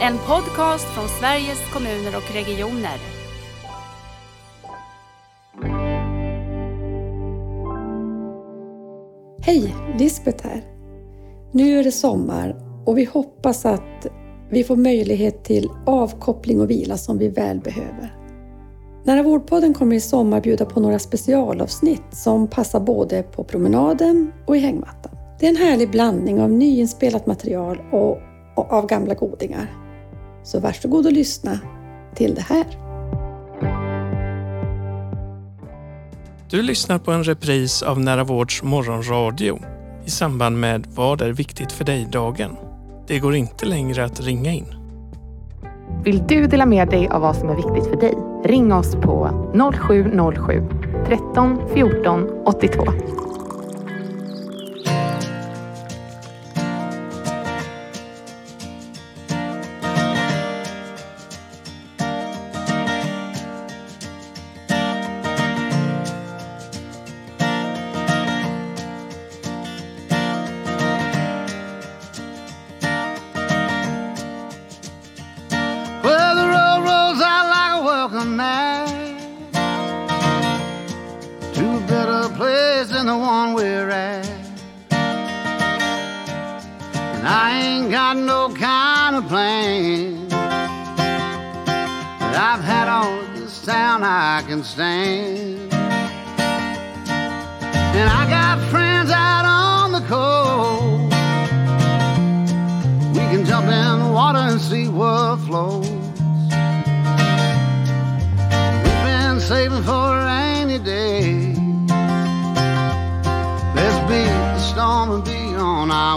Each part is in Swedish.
En podcast från Sveriges kommuner och regioner. Hej, Lisbeth här. Nu är det sommar och vi hoppas att vi får möjlighet till avkoppling och vila som vi väl behöver. Nära vårdpodden kommer i sommar bjuda på några specialavsnitt som passar både på promenaden och i hängmattan. Det är en härlig blandning av nyinspelat material och, och av gamla godingar. Så varsågod och lyssna till det här. Du lyssnar på en repris av Nära Vårds morgonradio i samband med Vad är viktigt för dig-dagen. Det går inte längre att ringa in. Vill du dela med dig av vad som är viktigt för dig? Ring oss på 0707 13 14 82.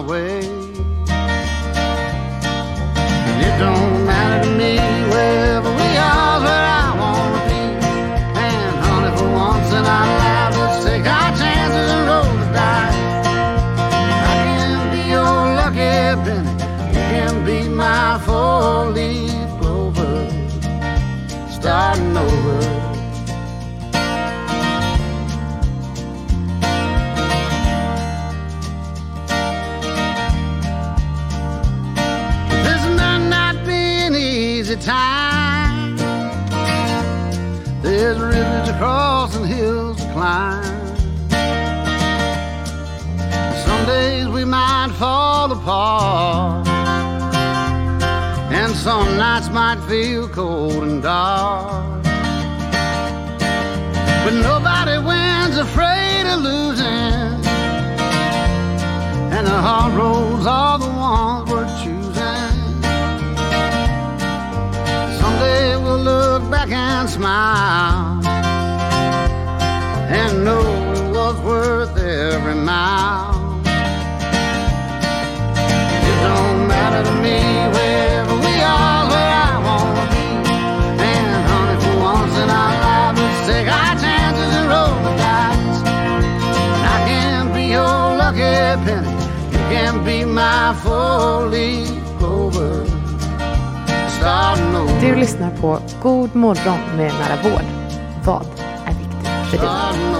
Way. Feel cold and dark. But nobody wins afraid of losing, and the hard roads are the ones we're choosing. Someday we'll look back and smile and know it was worth every Du lyssnar på God morgon med Nära Vård. Vad är viktigt för dig?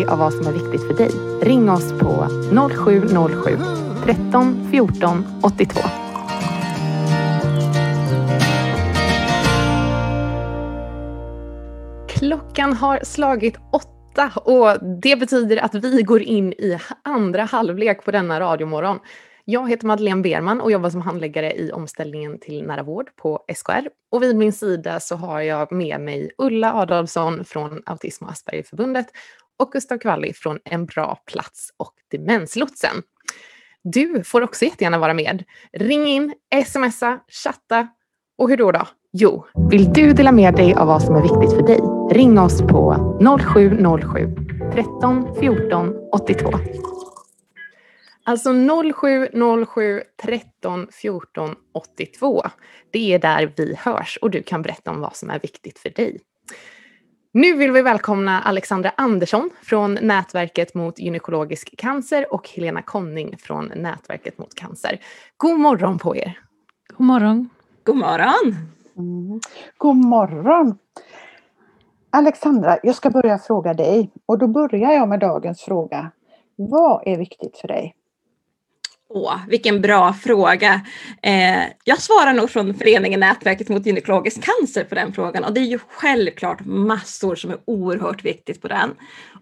Dig av vad som är viktigt för dig? Ring oss på 0707 13 14 82. Klockan har slagit åtta och det betyder att vi går in i andra halvlek på denna radiomorgon. Jag heter Madeleine Berman och jobbar som handläggare i omställningen till nära vård på SKR. Och vid min sida så har jag med mig Ulla Adolfsson från Autism och Aspergerförbundet och Gustav Kvalli från En bra plats och Demenslotsen. Du får också jättegärna vara med. Ring in, smsa, chatta och hur då då? Jo, vill du dela med dig av vad som är viktigt för dig? Ring oss på 0707 13 14 82. Alltså 0707 13 14 82. Det är där vi hörs och du kan berätta om vad som är viktigt för dig. Nu vill vi välkomna Alexandra Andersson från Nätverket mot gynekologisk cancer och Helena Conning från Nätverket mot cancer. God morgon på er! God morgon! God morgon! Mm. God morgon! Alexandra, jag ska börja fråga dig och då börjar jag med dagens fråga. Vad är viktigt för dig? Åh, vilken bra fråga. Eh, jag svarar nog från föreningen Nätverket mot gynekologisk cancer på den frågan och det är ju självklart massor som är oerhört viktigt på den.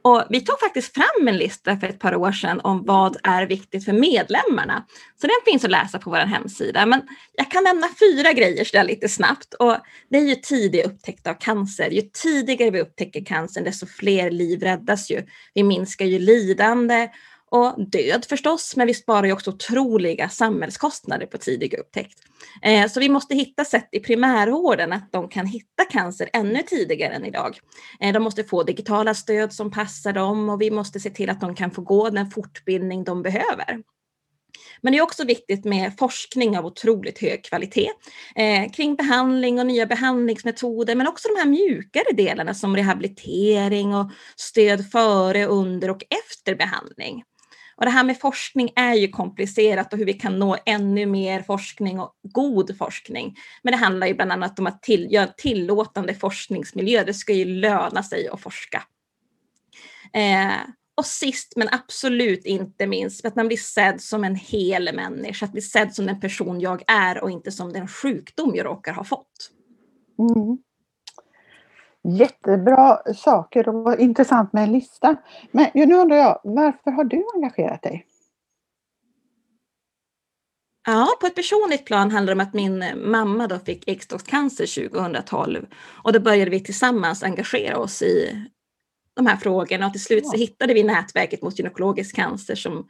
Och vi tog faktiskt fram en lista för ett par år sedan om vad är viktigt för medlemmarna. Så den finns att läsa på vår hemsida. Men jag kan nämna fyra grejer så lite snabbt. Och det är ju tidig upptäckt av cancer. Ju tidigare vi upptäcker cancer desto fler liv räddas ju. Vi minskar ju lidande och död förstås, men vi sparar ju också otroliga samhällskostnader på tidig upptäckt. Eh, så vi måste hitta sätt i primärvården att de kan hitta cancer ännu tidigare än idag. Eh, de måste få digitala stöd som passar dem och vi måste se till att de kan få gå den fortbildning de behöver. Men det är också viktigt med forskning av otroligt hög kvalitet eh, kring behandling och nya behandlingsmetoder, men också de här mjukare delarna som rehabilitering och stöd före, under och efter behandling. Och det här med forskning är ju komplicerat och hur vi kan nå ännu mer forskning och god forskning. Men det handlar ju bland annat om att till, göra tillåtande forskningsmiljö. Det ska ju löna sig att forska. Eh, och sist men absolut inte minst, att man blir sedd som en hel människa, att bli sedd som den person jag är och inte som den sjukdom jag råkar ha fått. Mm. Jättebra saker och intressant med en lista. Men nu undrar jag, varför har du engagerat dig? Ja, på ett personligt plan handlar det om att min mamma då fick äggstockscancer 2012 och då började vi tillsammans engagera oss i de här frågorna och till slut så hittade vi nätverket mot gynekologisk cancer som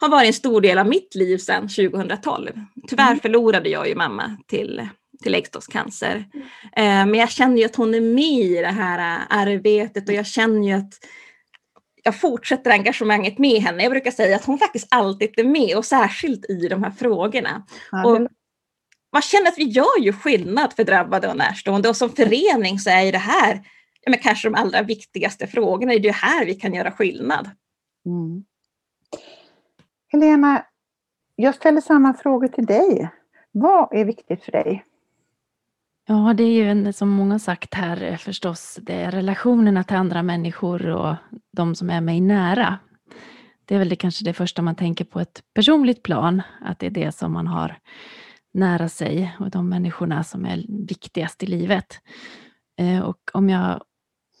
har varit en stor del av mitt liv sedan 2012. Tyvärr mm. förlorade jag ju mamma till till äggstockscancer. Mm. men jag känner ju att hon är med i det här eh, arbetet och jag känner ju att jag fortsätter engagemanget med henne. Jag brukar säga att hon faktiskt alltid är med och särskilt i de här frågorna. Ja, och man känner att vi gör ju skillnad för drabbade och närstående och som förening så är det här ja, men kanske de allra viktigaste frågorna. Det är ju här vi kan göra skillnad. Mm. Helena, jag ställer samma frågor till dig. Vad är viktigt för dig? Ja, det är ju en, som många sagt här eh, förstås, det är relationerna till andra människor och de som är mig nära. Det är väl det kanske det första man tänker på ett personligt plan, att det är det som man har nära sig och de människorna som är viktigast i livet. Eh, och om jag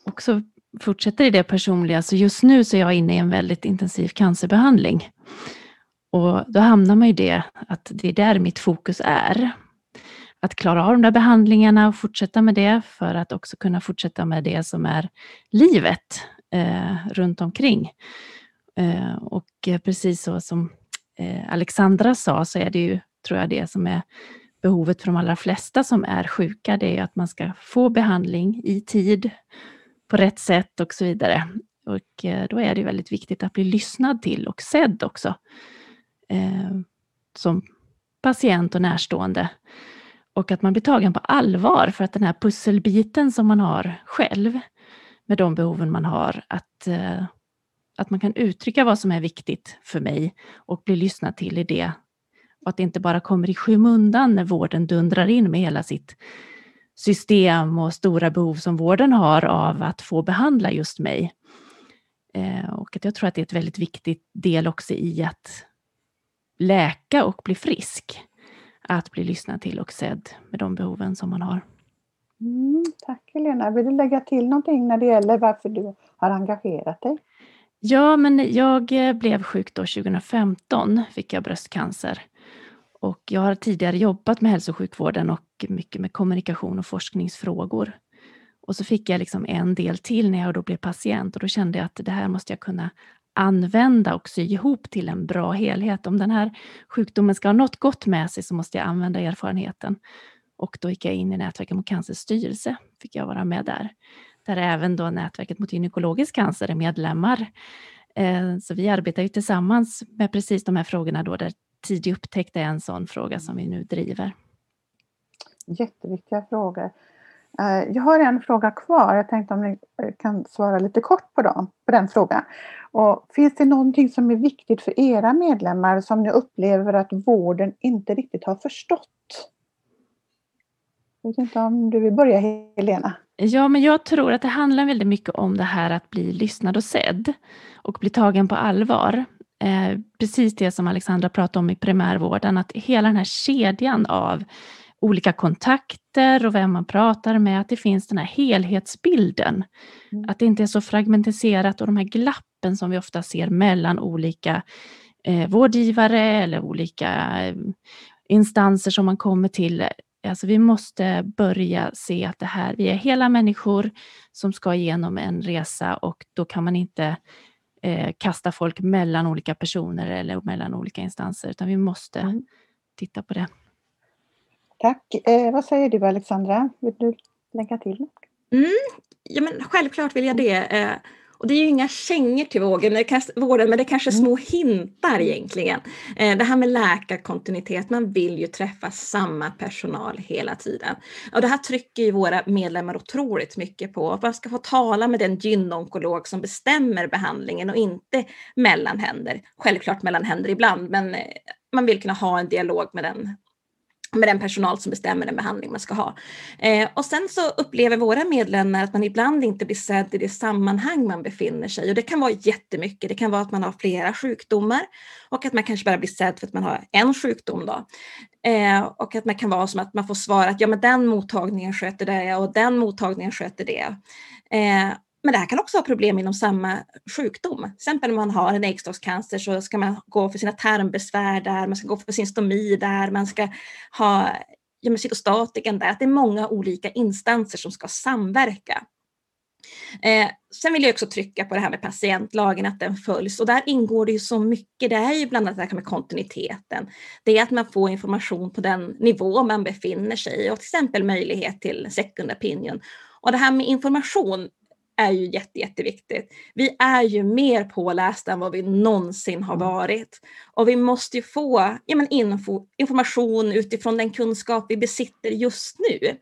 också fortsätter i det personliga, så just nu så är jag inne i en väldigt intensiv cancerbehandling. Och då hamnar man ju det, att det är där mitt fokus är att klara av de där behandlingarna och fortsätta med det för att också kunna fortsätta med det som är livet eh, runt omkring. Eh, och precis så som eh, Alexandra sa så är det ju, tror jag, det som är behovet för de allra flesta som är sjuka, det är att man ska få behandling i tid, på rätt sätt och så vidare. Och eh, då är det väldigt viktigt att bli lyssnad till och sedd också. Eh, som patient och närstående. Och att man blir tagen på allvar för att den här pusselbiten som man har själv, med de behoven man har, att, eh, att man kan uttrycka vad som är viktigt för mig och bli lyssnad till i det. Och att det inte bara kommer i skymundan när vården dundrar in med hela sitt system och stora behov som vården har av att få behandla just mig. Eh, och att jag tror att det är ett väldigt viktigt del också i att läka och bli frisk att bli lyssnad till och sedd med de behoven som man har. Mm, tack Helena. Vill du lägga till någonting när det gäller varför du har engagerat dig? Ja, men jag eh, blev sjuk då 2015, fick jag bröstcancer. Och jag har tidigare jobbat med hälso och sjukvården och mycket med kommunikation och forskningsfrågor. Och så fick jag liksom en del till när jag då blev patient och då kände jag att det här måste jag kunna använda och sy ihop till en bra helhet. Om den här sjukdomen ska ha något gott med sig så måste jag använda erfarenheten. Och då gick jag in i Nätverket mot cancers styrelse, fick jag vara med där. Där även då Nätverket mot gynekologisk cancer är medlemmar. Eh, så vi arbetar ju tillsammans med precis de här frågorna då, där tidig upptäckt är en sån fråga som vi nu driver. Jätteviktiga frågor. Eh, jag har en fråga kvar. Jag tänkte om ni eh, kan svara lite kort på, dem, på den frågan. Och finns det någonting som är viktigt för era medlemmar som ni upplever att vården inte riktigt har förstått? Jag vet inte om du vill börja Helena? Ja, men jag tror att det handlar väldigt mycket om det här att bli lyssnad och sedd och bli tagen på allvar. Eh, precis det som Alexandra pratade om i primärvården, att hela den här kedjan av olika kontakter och vem man pratar med, att det finns den här helhetsbilden. Mm. Att det inte är så fragmentiserat och de här glappen som vi ofta ser mellan olika eh, vårdgivare eller olika eh, instanser som man kommer till. Alltså vi måste börja se att det här, vi är hela människor som ska igenom en resa och då kan man inte eh, kasta folk mellan olika personer eller mellan olika instanser, utan vi måste mm. titta på det. Tack. Eh, vad säger du Alexandra? Vill du lägga till något? Mm, ja, men självklart vill jag det. Eh, och det är ju inga kängor till vågen, vården, men det är kanske mm. små hintar egentligen. Eh, det här med läkarkontinuitet, man vill ju träffa samma personal hela tiden. Och det här trycker ju våra medlemmar otroligt mycket på. Man ska få tala med den gynonkolog som bestämmer behandlingen och inte mellanhänder. Självklart mellanhänder ibland, men eh, man vill kunna ha en dialog med den med den personal som bestämmer den behandling man ska ha. Eh, och sen så upplever våra medlemmar att man ibland inte blir sedd i det sammanhang man befinner sig och det kan vara jättemycket. Det kan vara att man har flera sjukdomar och att man kanske bara blir sedd för att man har en sjukdom då. Eh, och att man kan vara som att man får svara att ja men den mottagningen sköter det och den mottagningen sköter det. Eh, men det här kan också ha problem inom samma sjukdom. Till exempel om man har en äggstockscancer så ska man gå för sina tarmbesvär där, man ska gå för sin stomi där, man ska ha ja, cytostatiken där. Att det är många olika instanser som ska samverka. Eh, sen vill jag också trycka på det här med patientlagen, att den följs. Och där ingår det ju så mycket. Det är ju bland annat det här med kontinuiteten. Det är att man får information på den nivå man befinner sig i och till exempel möjlighet till second opinion. Och det här med information, är ju jätte, jätteviktigt. Vi är ju mer pålästa än vad vi någonsin har mm. varit. Och vi måste ju få ja, men info, information utifrån den kunskap vi besitter just nu.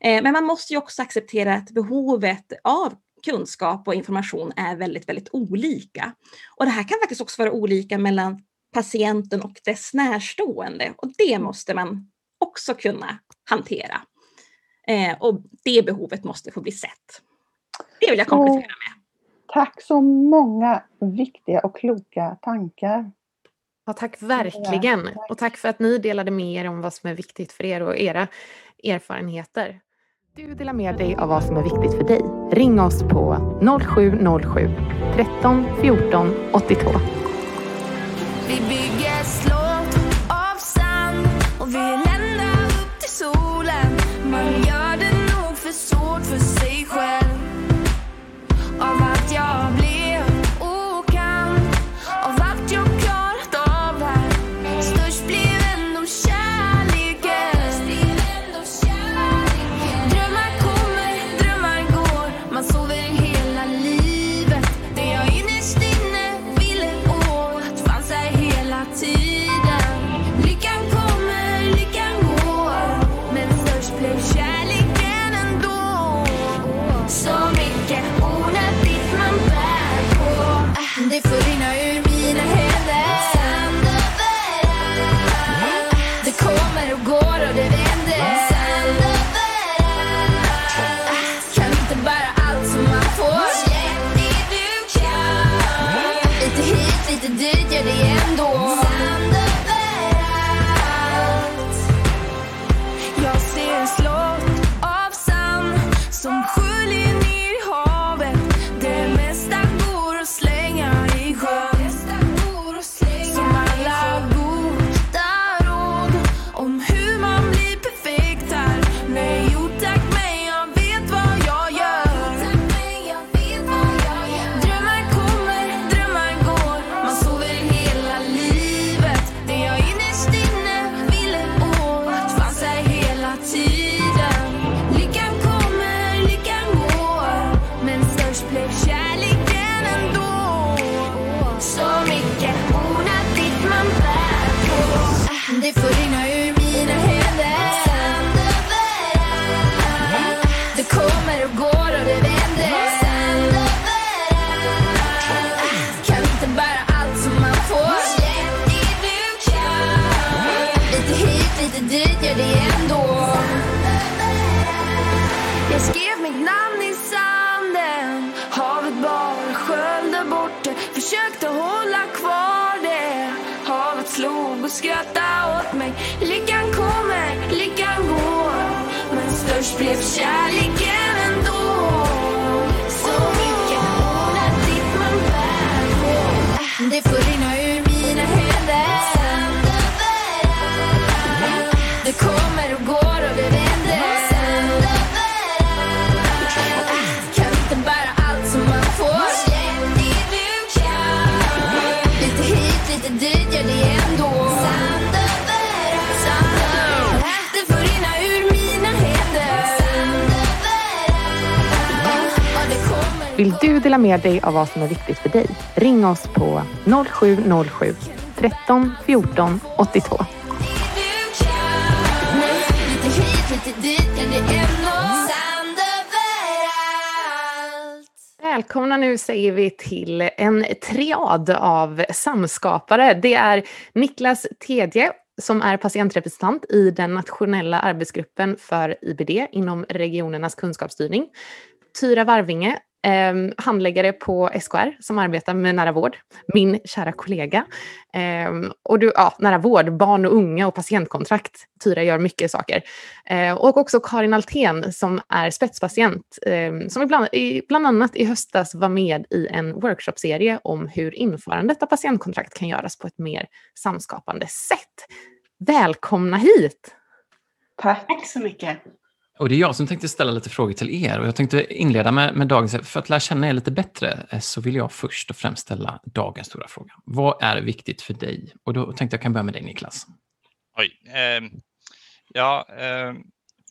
Eh, men man måste ju också acceptera att behovet av kunskap och information är väldigt, väldigt olika. Och det här kan faktiskt också vara olika mellan patienten och dess närstående och det mm. måste man också kunna hantera. Eh, och det behovet måste få bli sett. Det vill jag komplettera med. Tack så många viktiga och kloka tankar. Ja, tack verkligen. Ja, tack. Och tack för att ni delade med er om vad som är viktigt för er och era erfarenheter. Du delar med dig av vad som är viktigt för dig. Ring oss på 0707 13 14 82. Vi bygger slott av sand och vi ländar upp till solen. Man gör det nog för svårt för sig själv av att So. Först blev kärleken ändå. Så vilka ord ditt man bär på. Det får rinna ut dela med dig av vad som är viktigt för dig? Ring oss på 0707 13 14 82. Välkomna nu säger vi till en triad av samskapare. Det är Niklas Tedje som är patientrepresentant i den nationella arbetsgruppen för IBD inom regionernas kunskapsstyrning. Tyra Varvinge, eh, handläggare på SKR som arbetar med nära vård, min kära kollega. Eh, och du, ja, nära vård, barn och unga och patientkontrakt. Tyra gör mycket saker. Eh, och också Karin Altén som är spetspatient, eh, som ibland, i, bland annat i höstas var med i en workshopserie om hur införandet av patientkontrakt kan göras på ett mer samskapande sätt. Välkomna hit! Tack. Tack så mycket. Och det är jag som tänkte ställa lite frågor till er och jag tänkte inleda med, med dagens, för att lära känna er lite bättre eh, så vill jag först och främst ställa dagens stora fråga. Vad är viktigt för dig? Och då tänkte jag kan börja med dig Niklas. Oj. ehm, ja, ehm,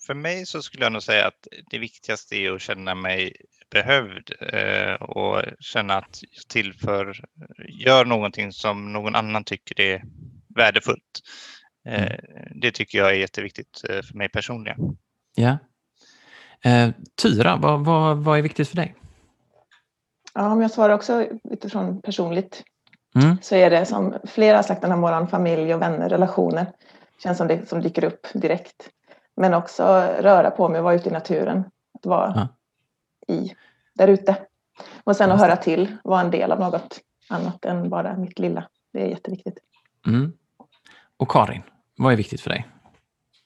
för mig så skulle jag nog säga att det viktigaste är att känna mig behövd eh, och känna att jag tillför, gör någonting som någon annan tycker är värdefullt. Eh, det tycker jag är jätteviktigt eh, för mig personligen. Ja. Eh, Tyra, vad, vad, vad är viktigt för dig? Ja, om jag svarar också utifrån personligt Mm. så är det som flera har sagt den här morgonen, familj och vänner, relationer. Känns som det som dyker upp direkt. Men också röra på mig, vara ute i naturen. Att vara i, där ute. Och sen att höra till, vara en del av något annat än bara mitt lilla. Det är jätteviktigt. Mm. Och Karin, vad är viktigt för dig?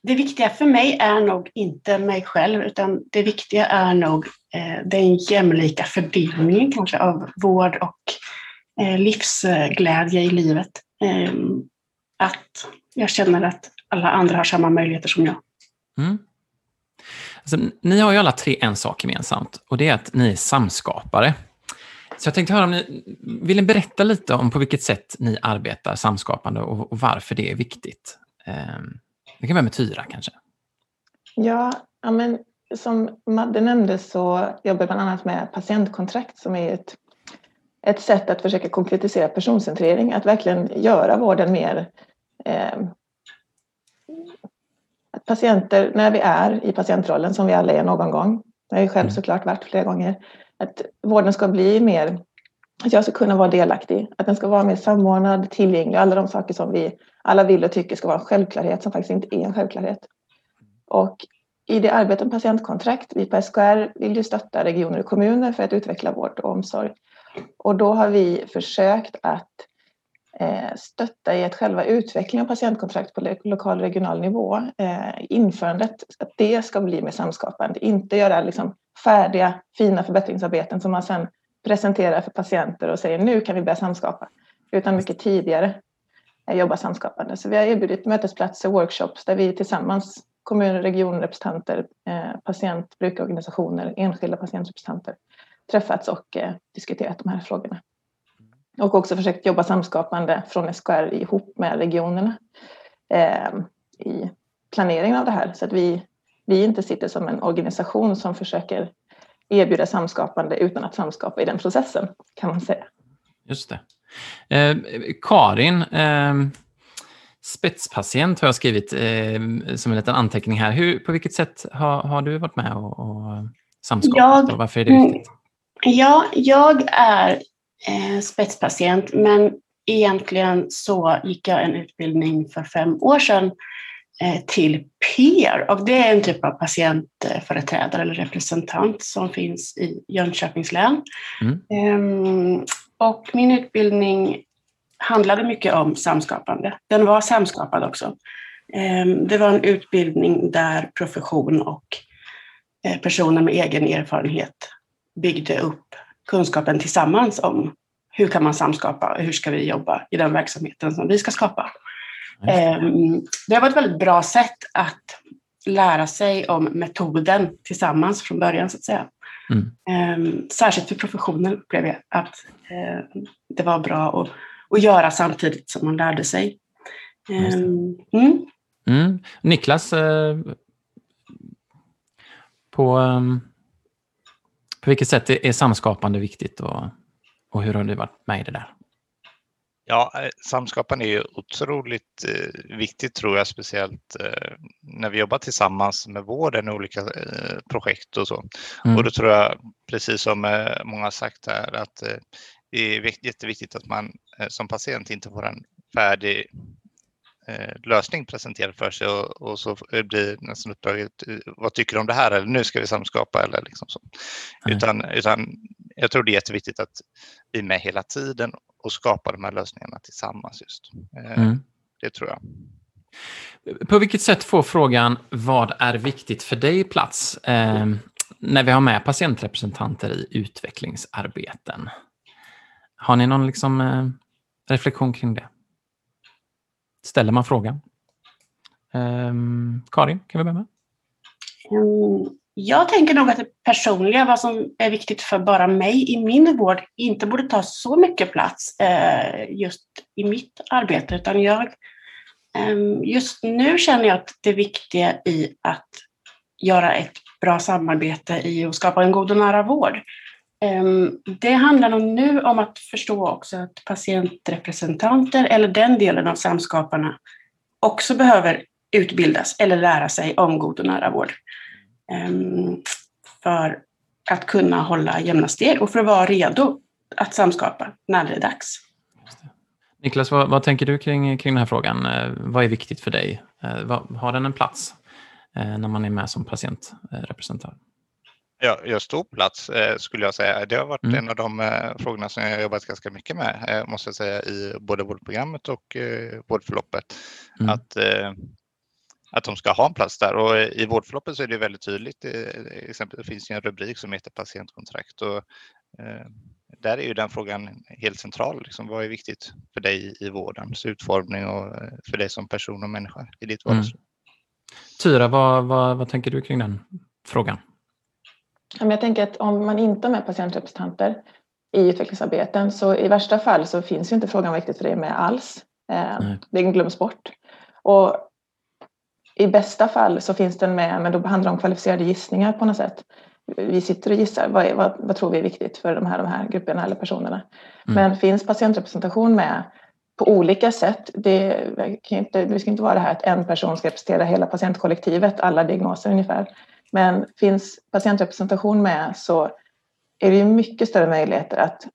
Det viktiga för mig är nog inte mig själv, utan det viktiga är nog eh, den jämlika fördelningen kanske av vård och eh, livsglädje i livet. Ehm, att jag känner att alla andra har samma möjligheter som jag. Mm. Alltså, ni har ju alla tre en sak gemensamt och det är att ni är samskapare. Så jag tänkte höra om ni vill berätta lite om på vilket sätt ni arbetar samskapande och, och varför det är viktigt. Um, vi kan börja med Tyra kanske. Ja, men som Madde nämnde så jobbar jag bland annat med patientkontrakt som är ett, ett sätt att försöka konkretisera personcentrering, att verkligen göra vården mer eh, att patienter, när vi är i patientrollen som vi alla är någon gång, det har jag själv såklart varit flera gånger, att vården ska bli mer, att jag ska kunna vara delaktig, att den ska vara mer samordnad, tillgänglig, alla de saker som vi alla vill och tycker ska vara en självklarhet som faktiskt inte är en självklarhet. Och i det arbetet med patientkontrakt, vi på SKR vill ju stötta regioner och kommuner för att utveckla vård och omsorg. Och då har vi försökt att eh, stötta i att själva utvecklingen av patientkontrakt på lokal och regional nivå, eh, införandet, att det ska bli mer samskapande, inte göra liksom färdiga fina förbättringsarbeten som man sedan presenterar för patienter och säger nu kan vi börja samskapa, utan mycket tidigare eh, jobba samskapande. Så vi har erbjudit mötesplatser, workshops där vi tillsammans, kommuner, regionrepresentanter, eh, patient, brukarorganisationer, enskilda patientrepresentanter träffats och eh, diskuterat de här frågorna. Och också försökt jobba samskapande från SKR ihop med regionerna ehm, i planeringen av det här. Så att vi, vi inte sitter som en organisation som försöker erbjuda samskapande utan att samskapa i den processen, kan man säga. Just det. Eh, Karin, eh, spetspatient har jag skrivit eh, som en liten anteckning här. Hur, på vilket sätt har, har du varit med och, och samskapat Jag- och varför är det viktigt? Ja, jag är eh, spetspatient, men egentligen så gick jag en utbildning för fem år sedan till PEER och det är en typ av patientföreträdare eller representant som finns i Jönköpings län. Mm. Ehm, och min utbildning handlade mycket om samskapande. Den var samskapad också. Ehm, Det var en utbildning där profession och eh, personer med egen erfarenhet byggde upp kunskapen tillsammans om hur kan man samskapa och hur ska vi jobba i den verksamheten som vi ska skapa. Ehm, Det var ett väldigt bra sätt att lära sig om metoden tillsammans från början så att säga. Mm. Ehm, Särskilt för professionen upplevde jag att eh, det var bra att, att göra samtidigt som man lärde sig. Ehm, Mm. Mm. Niklas, eh, på, ehm, på vilket sätt är är samskapande viktigt och, och hur har du varit med i det där? Ja, eh, samskapande är ju otroligt eh, viktigt tror jag, speciellt eh, när vi jobbar tillsammans med vården i olika projekt och så. Mm. Och då tror jag, precis som många har sagt här, att det är vikt- jätteviktigt att man som patient inte får en färdig lösning presenterad för sig och, och så blir nästan uppdraget, vad tycker du om det här eller nu ska vi samskapa eller liksom så. Utan, utan jag tror det är jätteviktigt att vi är med hela tiden och skapar de här lösningarna tillsammans just. Eh, Mm. Det tror jag. På vilket sätt får frågan vad är viktigt för dig plats eh, när vi har med patientrepresentanter i utvecklingsarbeten? Har ni någon liksom, eh, reflektion kring det? Ställer man frågan? Eh, Karin, kan vi börja med? Mm, jag tänker nog att det personliga, vad som är viktigt för bara mig i min vård, inte borde ta så mycket plats eh, just i mitt arbete, utan jag eh, Just nu känner jag att det viktiga i att göra ett bra samarbete i att skapa en god och nära vård. Eh, Det handlar nog nu om att förstå också att patientrepresentanter eller den delen av samskaparna också behöver utbildas eller lära sig om god och nära vård. Ehm, För att kunna hålla jämna steg och för att vara redo att samskapa när det är dags. Niklas, vad, vad tänker du kring, kring den här frågan? Eh, vad är viktigt för dig? Eh, har den en plats eh, när man är med som patientrepresentant? Ja, jag stor plats skulle jag säga. Det har varit Mm. en av de frågorna som jag har jobbat ganska mycket med, måste jag säga, i både vårdprogrammet och vårdförloppet. Mm. Att, att de ska ha en plats där. Och i vårdförloppet så är det väldigt tydligt. Eh, det finns ju en rubrik som heter patientkontrakt. Och, eh, där är ju den frågan helt central. Liksom, vad är viktigt för dig i vårdens utformning och eh, för dig som person och människa i ditt Mm. vardagsliv? Tyra, vad, vad, vad tänker du kring den frågan? Jag tänker att om man inte har med patientrepresentanter i utvecklingsarbeten så i värsta fall så finns ju inte frågan vad viktigt för dig med alls. Nej. Den glöms bort. Och i bästa fall så finns den med, men då handlar det om kvalificerade gissningar på något sätt. Vi sitter och gissar, vad, är, vad, vad tror vi är viktigt för de här, de här grupperna eller personerna? Men finns patientrepresentation med på olika sätt? Det, kan inte, det ska inte vara det här att en person ska representera hela patientkollektivet, alla diagnoser ungefär. Men finns patientrepresentation med så är det ju mycket större möjligheter att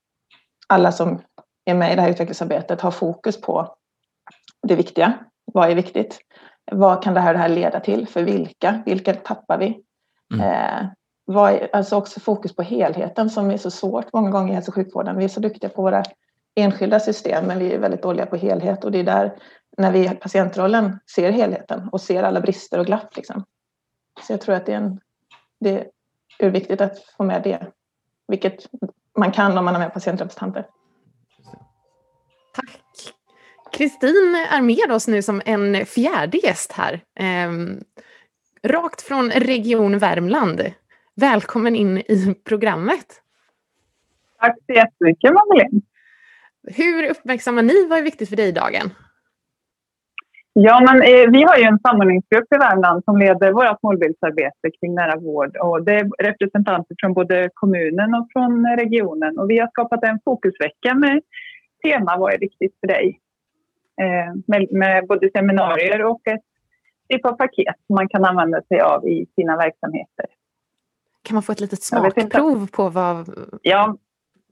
alla som är med i det här utvecklingsarbetet har fokus på det viktiga. Vad är viktigt? Vad kan det här, det här leda till? För vilka? Vilka tappar vi? Eh, vad är, alltså också fokus på helheten som är så svårt många gånger i hälso och sjukvården. Vi är så duktiga på våra enskilda system men vi är väldigt dåliga på helhet och det är där när vi i patientrollen ser helheten och ser alla brister och glapp. Liksom. Så jag tror att det är, en, det är viktigt att få med det, vilket man kan om man har med patientrepresentanter. Kristin är med oss nu som en fjärde gäst här. Ehm, rakt från Region Värmland. Välkommen in i programmet. Tack så jättemycket Madeleine. Hur uppmärksammar ni vad är viktigt för dig i dagen? Ja, men, eh, vi har ju en samordningsgrupp i Värmland som leder vårt målbildsarbete kring nära vård. Och det är representanter från både kommunen och från regionen. Och vi har skapat en fokusvecka med tema Vad är viktigt för dig? Eh, med, med både seminarier och ett typ av paket som man kan använda sig av i sina verksamheter. Kan man få ett litet smakprov på vad, Ja,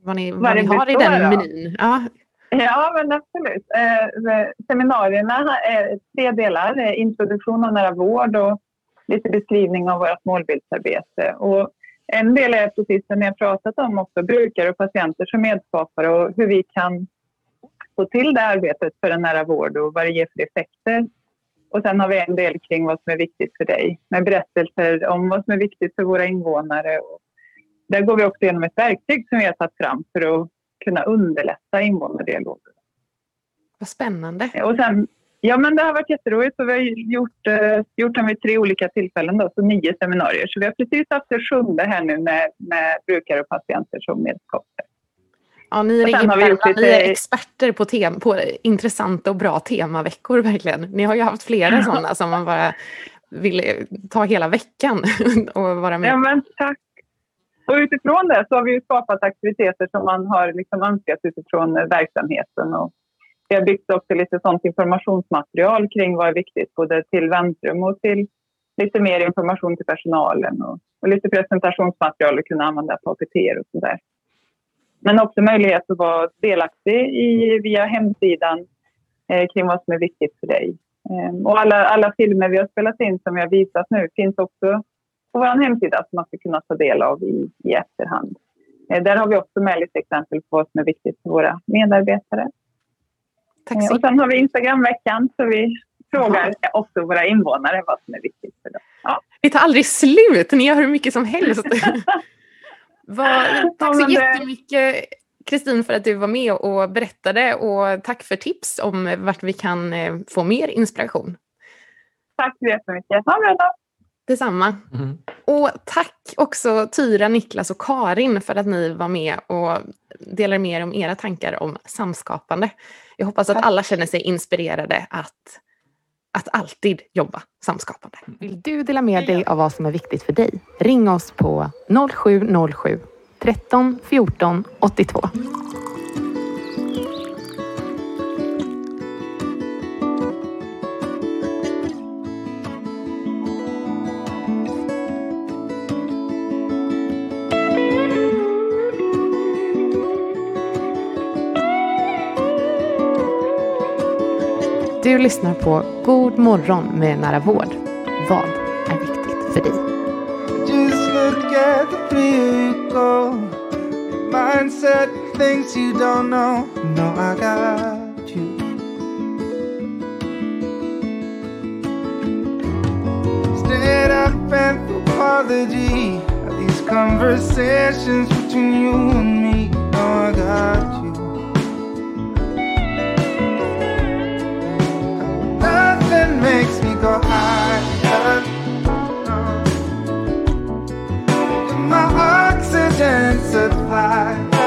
vad ni, vad vad ni har i den av. menyn? Ja. Ja, men absolut. Eh, seminarierna är tre delar. Eh, Introduktion av nära vård och lite beskrivning av vårt målbildsarbete. Och en del är precis som ni har pratat om också, brukare och patienter som medskapare och hur vi kan få till det arbetet för en nära vård och vad det ger för effekter. Och sen har vi en del kring vad som är viktigt för dig med berättelser om vad som är viktigt för våra invånare. Och där går vi också igenom ett verktyg som vi har tagit fram för att kunna underlätta invånardialoger. Vad spännande. Och sen, ja, men det har varit jätteroligt. Och vi har gjort, eh, gjort dem vid tre olika tillfällen, då, så nio seminarier. Så vi har precis haft det sjunde här nu med, med brukare och patienter som medskapare. Ja, ni, Värmland, ni är experter på, tem, på intressanta och bra temaveckor verkligen. Ni har ju haft flera sådana som man bara vill eh, ta hela veckan och vara med. Ja, men tack. Och utifrån det så har vi skapat aktiviteter som man har liksom önskat utifrån eh, verksamheten. Och vi har byggt också lite sånt informationsmaterial kring vad är viktigt både till väntrum och till lite mer information till personalen och, och lite presentationsmaterial att kunna använda på APT och sådär. Men också möjlighet att vara delaktig i, via hemsidan eh, kring vad som är viktigt för dig. Eh, och alla, alla filmer vi har spelat in som vi har visat nu finns också på vår hemsida som man ska kunna ta del av i, i efterhand. Eh, där har vi också med lite exempel på vad som är viktigt för våra medarbetare. Tack Eh, och sen har vi Instagramveckan så vi frågar också våra invånare vad som är viktigt för dem. Ja. Det tar aldrig slut, ni gör hur mycket som helst. Vad, tack så jättemycket Kristin för att du var med och berättade och tack för tips om vart vi kan eh, få mer inspiration. Tack så jättemycket. Ha en bra dag. Detsamma. Och tack också Tyra, Niklas och Karin för att ni var med och delade med er om era tankar om samskapande. Jag hoppas att alla känner sig inspirerade att, att alltid jobba samskapande. Vill du dela med dig av vad som är viktigt för dig? Ring oss på 0707 13 14 82. Du lyssnar på God morgon med Nära Vård. Vad är viktigt för dig? Just look at the go. Mindset, things you don't know. No, I got you. Instead, I anthropology of these conversations between you and me. No, I got you. Go higher. You're my oxygen supply.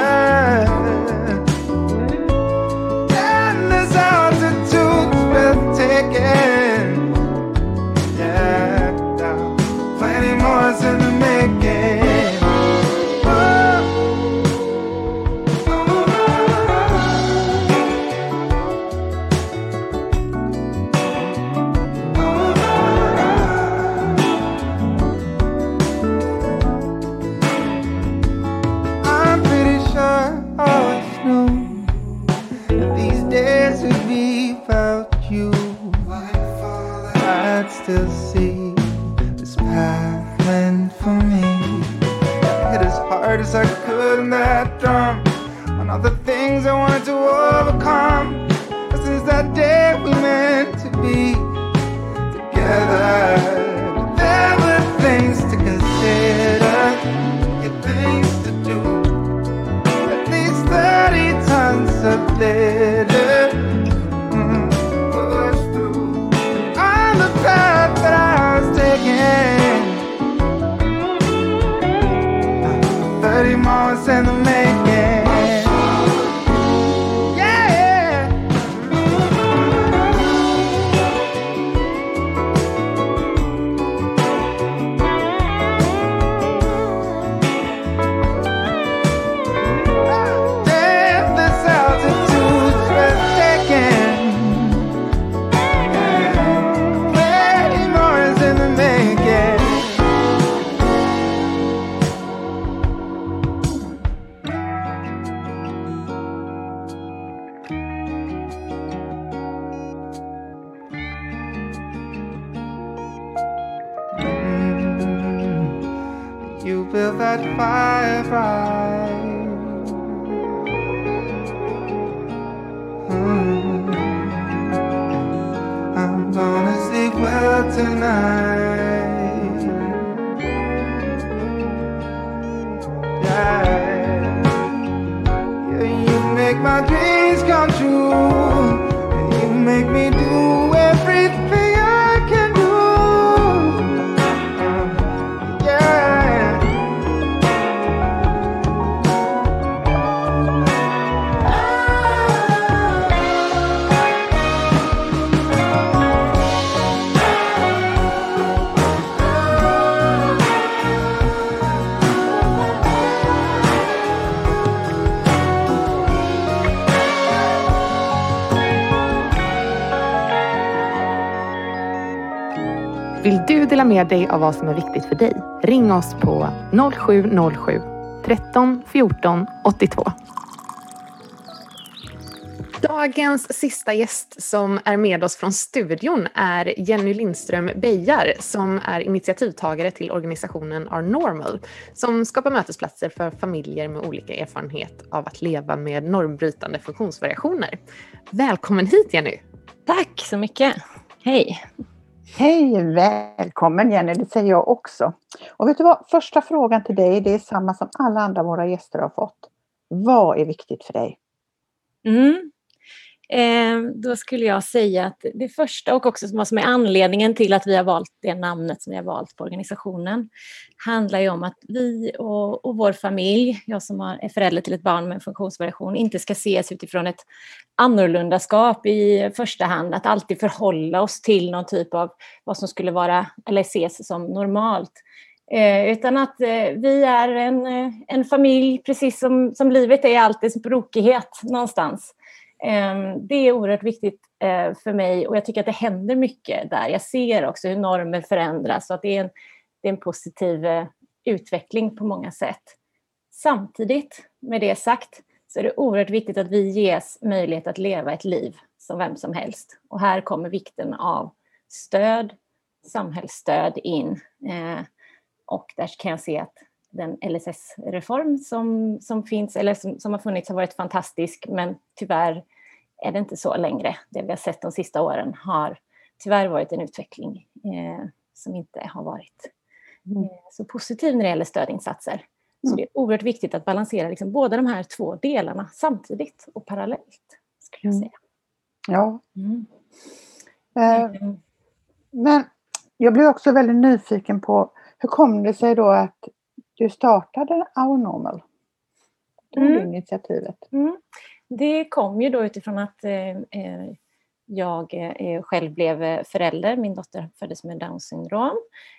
Feel that fire bright. Mm. I'm gonna sleep well tonight. Med dig av vad som är viktigt för dig? Ring oss på 0707 13 14 82. Dagens sista gäst som är med oss från studion är Jenny Lindström Bejar som är initiativtagare till organisationen Our Normal som skapar mötesplatser för familjer med olika erfarenhet av att leva med normbrytande funktionsvariationer. Välkommen hit Jenny! Tack så mycket! Hej! Hej, välkommen Jenny, det säger jag också. Och vet du vad, första frågan till dig, det är samma som alla andra våra gäster har fått. Vad är viktigt för dig? Mm. Ehm, då skulle jag säga att det första och också vad som är anledningen till att vi har valt det namnet som vi har valt på organisationen handlar ju om att vi och, och vår familj, jag som är förälder till ett barn med en funktionsvariation, inte ska ses utifrån ett annorlundaskap i första hand, att alltid förhålla oss till någon typ av vad som skulle vara eller ses som normalt. Eh, utan att eh, vi är en, eh, en familj, precis som, som livet är alltid brokighet någonstans. Ehm, det är oerhört viktigt eh, för mig och jag tycker att det händer mycket där. Jag ser också hur normer förändras och att det är en, det är en positiv eh, utveckling på många sätt. Samtidigt med det sagt så är det oerhört viktigt att vi ges möjlighet att leva ett liv som vem som helst. Och här kommer vikten av stöd, samhällsstöd in. Eh, och där kan jag se att den LSS-reform som, som finns, eller som, som har funnits har varit fantastisk, men tyvärr är det inte så längre. Det vi har sett de sista åren har tyvärr varit en utveckling eh, som inte har varit eh, så positiv när det gäller stödinsatser. Så det är oerhört viktigt att balansera liksom båda de här två delarna samtidigt och parallellt, skulle jag säga. Ja. Eh, Men jag blev också väldigt nyfiken på hur kom det sig då att du startade Our Normal? Tog du Mm. initiativet? Mm. Det kom ju då utifrån att eh, eh, jag eh, själv blev förälder. Min dotter föddes med Downs syndrom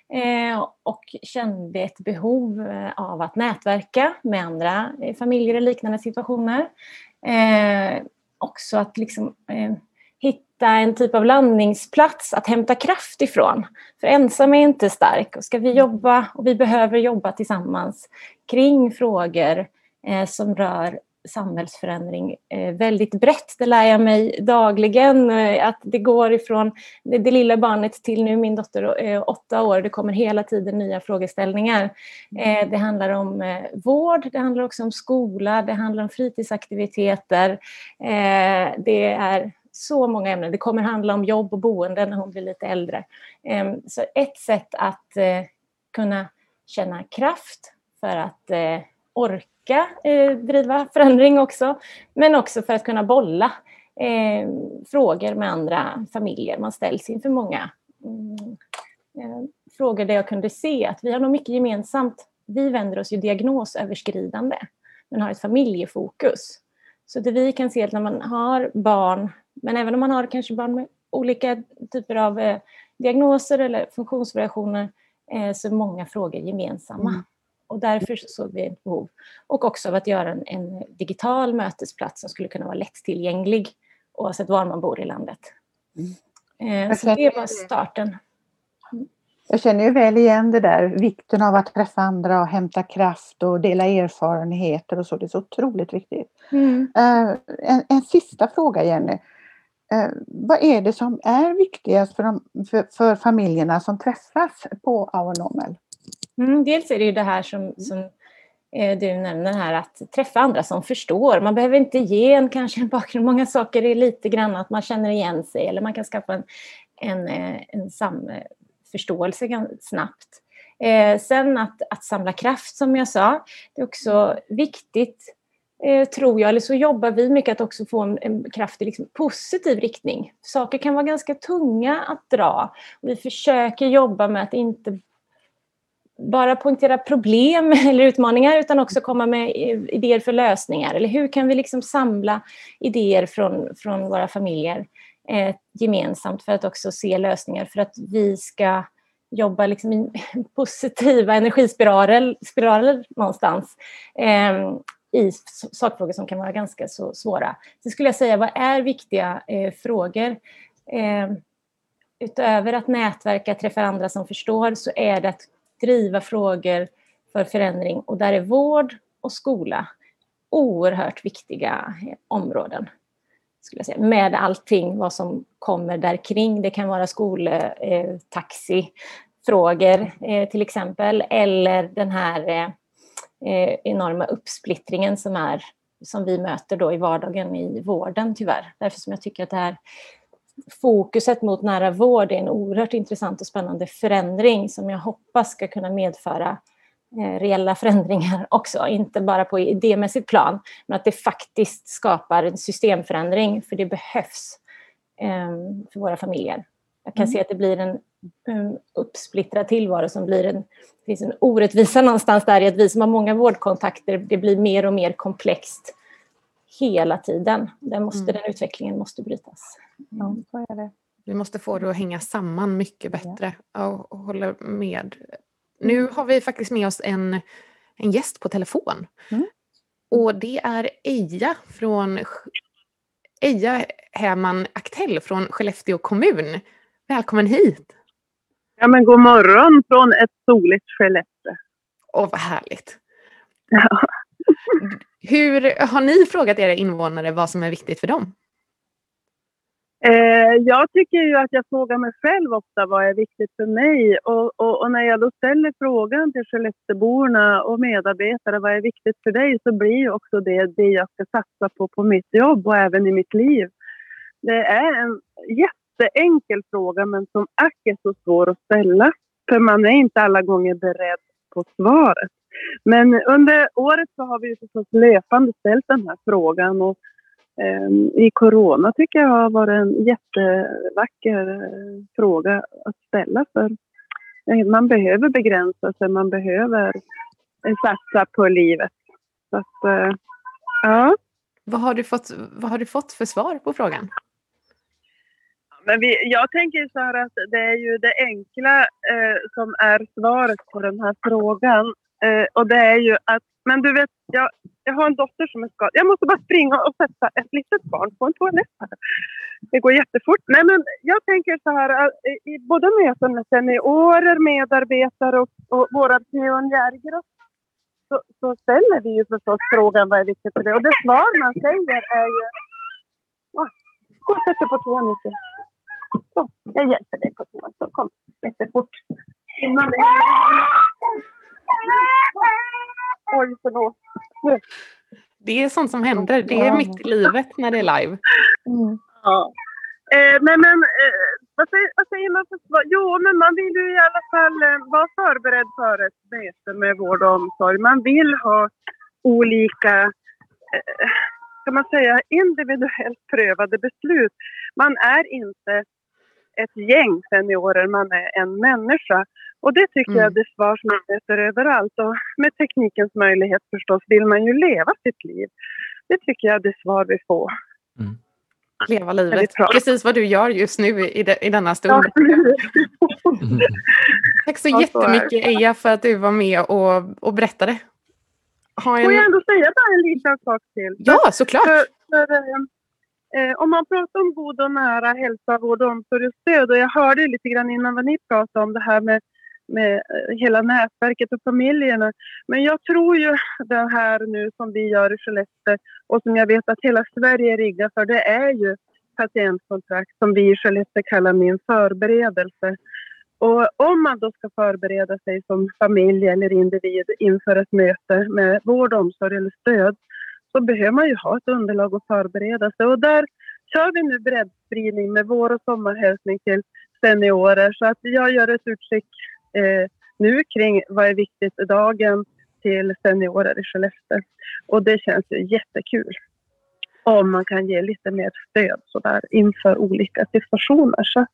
eh, och kände ett behov eh, av att nätverka med andra eh, familjer i liknande situationer. Eh, också att liksom, eh, hitta en typ av landningsplats att hämta kraft ifrån. För ensam är inte stark och ska vi jobba och vi behöver jobba tillsammans kring frågor eh, som rör samhällsförändring eh, väldigt brett. Det lär jag mig dagligen. Eh, att det går ifrån det, lilla barnet till nu min dotter eh, åtta år. Det kommer hela tiden nya frågeställningar. Eh, det handlar om vård, det handlar också om skola, det handlar om fritidsaktiviteter. Det är så många ämnen. Det kommer handla om jobb och boende när hon blir lite äldre. Eh, så ett sätt att kunna känna kraft för att orka eh, driva förändring också, men också för att kunna bolla eh, frågor med andra familjer. Man ställs inför många mm, eh, frågor där jag kunde se att vi har nog mycket gemensamt. Vi vänder oss ju diagnosöverskridande, men har ett familjefokus. Så det vi kan se är att när man har barn, men även om man har kanske barn med olika typer av eh, diagnoser eller funktionsvariationer, eh, så är många frågor gemensamma. Mm. Och därför så såg vi ett behov. Och också av att göra en, en digital mötesplats som skulle kunna vara lättillgänglig oavsett var man bor i landet. Eh, Jag så det var starten. Jag känner ju väl igen det där, vikten av att träffa andra och hämta kraft och dela erfarenheter och så. Det är så otroligt viktigt. Mm. Eh, en, en sista fråga Jenny. Eh, vad är det som är viktigast för, de, för, för familjerna som träffas på Our Normal? Mm, dels är det ju det här som, som eh, du nämner här, att träffa andra som förstår. Man behöver inte ge en kanske en bakgrund. Många saker är lite grann att man känner igen sig eller man kan skaffa en, en, eh, en samförståelse snabbt. Eh, sen att, att samla kraft som jag sa, det är också viktigt eh, tror jag, eller så jobbar vi mycket att också få en, en kraft i liksom positiv riktning. Saker kan vara ganska tunga att dra. Vi försöker jobba med att inte bara poängtera problem eller utmaningar utan också komma med idéer för lösningar. Eller hur kan vi liksom samla idéer från, från våra familjer eh, gemensamt för att också se lösningar för att vi ska jobba liksom i positiva energispiraler spiraler någonstans eh, i sakfrågor som kan vara ganska så svåra. Så skulle jag säga, vad är viktiga eh, frågor? Eh, utöver att nätverka, träffa andra som förstår, så är det att driva frågor för förändring. Och där är vård och skola oerhört viktiga områden. Skulle jag säga. Med allting vad som kommer där kring. Det kan vara skoltaxifrågor eh, eh, till exempel. Eller den här eh, eh, enorma uppsplittringen som, är, som vi möter då i vardagen i vården tyvärr. Därför som jag tycker att det här fokuset mot nära vård är en oerhört intressant och spännande förändring som jag hoppas ska kunna medföra eh, reella förändringar också, inte bara på idémässigt plan, men att det faktiskt skapar en systemförändring, för det behövs eh, för våra familjer. Jag kan Mm. se att det blir en uppsplittrad tillvaro som blir en, det finns en orättvisa någonstans där i att vi som har många vårdkontakter, det blir mer och mer komplext hela tiden. Den, måste, Mm. den utvecklingen måste brytas. Ja, så är det. Vi måste få det att hänga samman mycket bättre. Ja, och håller med. Nu har vi faktiskt med oss en, en gäst på telefon. Och det är Eja från Eja Häman Aktell från Skellefteå kommun. Välkommen hit! Ja, men god morgon från ett soligt Skellefteå. Åh, vad härligt! Hur har ni frågat era invånare vad som är viktigt för dem? Eh, jag tycker ju att jag frågar mig själv ofta vad är viktigt för mig. Och, och, och när jag då ställer frågan till Skellefteborna och medarbetare vad är viktigt för dig så blir ju också det det jag ska satsa på på mitt jobb och även i mitt liv. Det är en jätteenkel fråga men som ack är så svår att ställa. För man är inte alla gånger beredd på svaret. Men under året så har vi förstås löpande ställt den här frågan och Ehm, i corona tycker jag har varit en jättevacker eh, fråga att ställa för eh, man behöver begränsa sig, man behöver eh, satsa på livet. Så att, eh, ja. Vad har, du fått, vad har du fått för svar på frågan? Men vi, jag tänker så här att det är ju det enkla eh, som är svaret på den här frågan. Eh, och det är ju att, men du vet, jag, jag har en dotter som är skadad. Jag måste bara springa och sätta ett litet barn på en toalett här. Det går jättefort. Nej, men jag tänker så här, eh, att i både möten med seniorer, medarbetare och, och våra pionjärgrupp så, så ställer vi ju förstås frågan vad är viktigt för det. Och det svar man säger är ju... Åh, gå och sätt dig på toan nu. Så, jag hjälper dig på toan. Så kom, jättefort. Innan det... Oj, förlåt. Det är sånt som händer. Det är mitt i livet när det är live. Ja. Eh, nej men eh, vad, säger, vad säger man för svar? Jo, men man vill ju i alla fall eh, vara förberedd för ett möte med vård och omsorg. Man vill ha olika, eh, kan man säga, individuellt prövade beslut. Man är inte ett gäng seniorer, man är en människa. Och det tycker jag är det svar som man möter överallt. Och med teknikens möjlighet förstås vill man ju leva sitt liv. Det tycker jag är det svar vi får. Leva Väldigt livet. Precis vad du gör just nu i, de, i denna stund. Tack så jättemycket Eja för att du var med och, och berättade. Ha en... Får jag ändå säga bara en liten sak till? Ja, såklart. För, för, eh, eh, om man pratar om god och nära hälsa, vård, omsorg och stöd och jag hörde lite grann innan vad ni pratade om det här med, med eh, hela nätverket och familjerna. Men jag tror ju det här nu som vi gör i Skellefteå och som jag vet att hela Sverige riggar för, det är ju patientkontrakt som vi i Skellefteå kallar min förberedelse. Och om man då ska förbereda sig som familj eller individ inför ett möte med vård, omsorg eller stöd så behöver man ju ha ett underlag att förbereda sig. Och där kör vi nu breddspridning med vår och sommarhälsning till seniorer. Så att jag gör ett utskick nu kring vad är viktigt i dagen till seniorer i Skellefteå. Och det känns ju jättekul om man kan ge lite mer stöd så där inför olika situationer. Så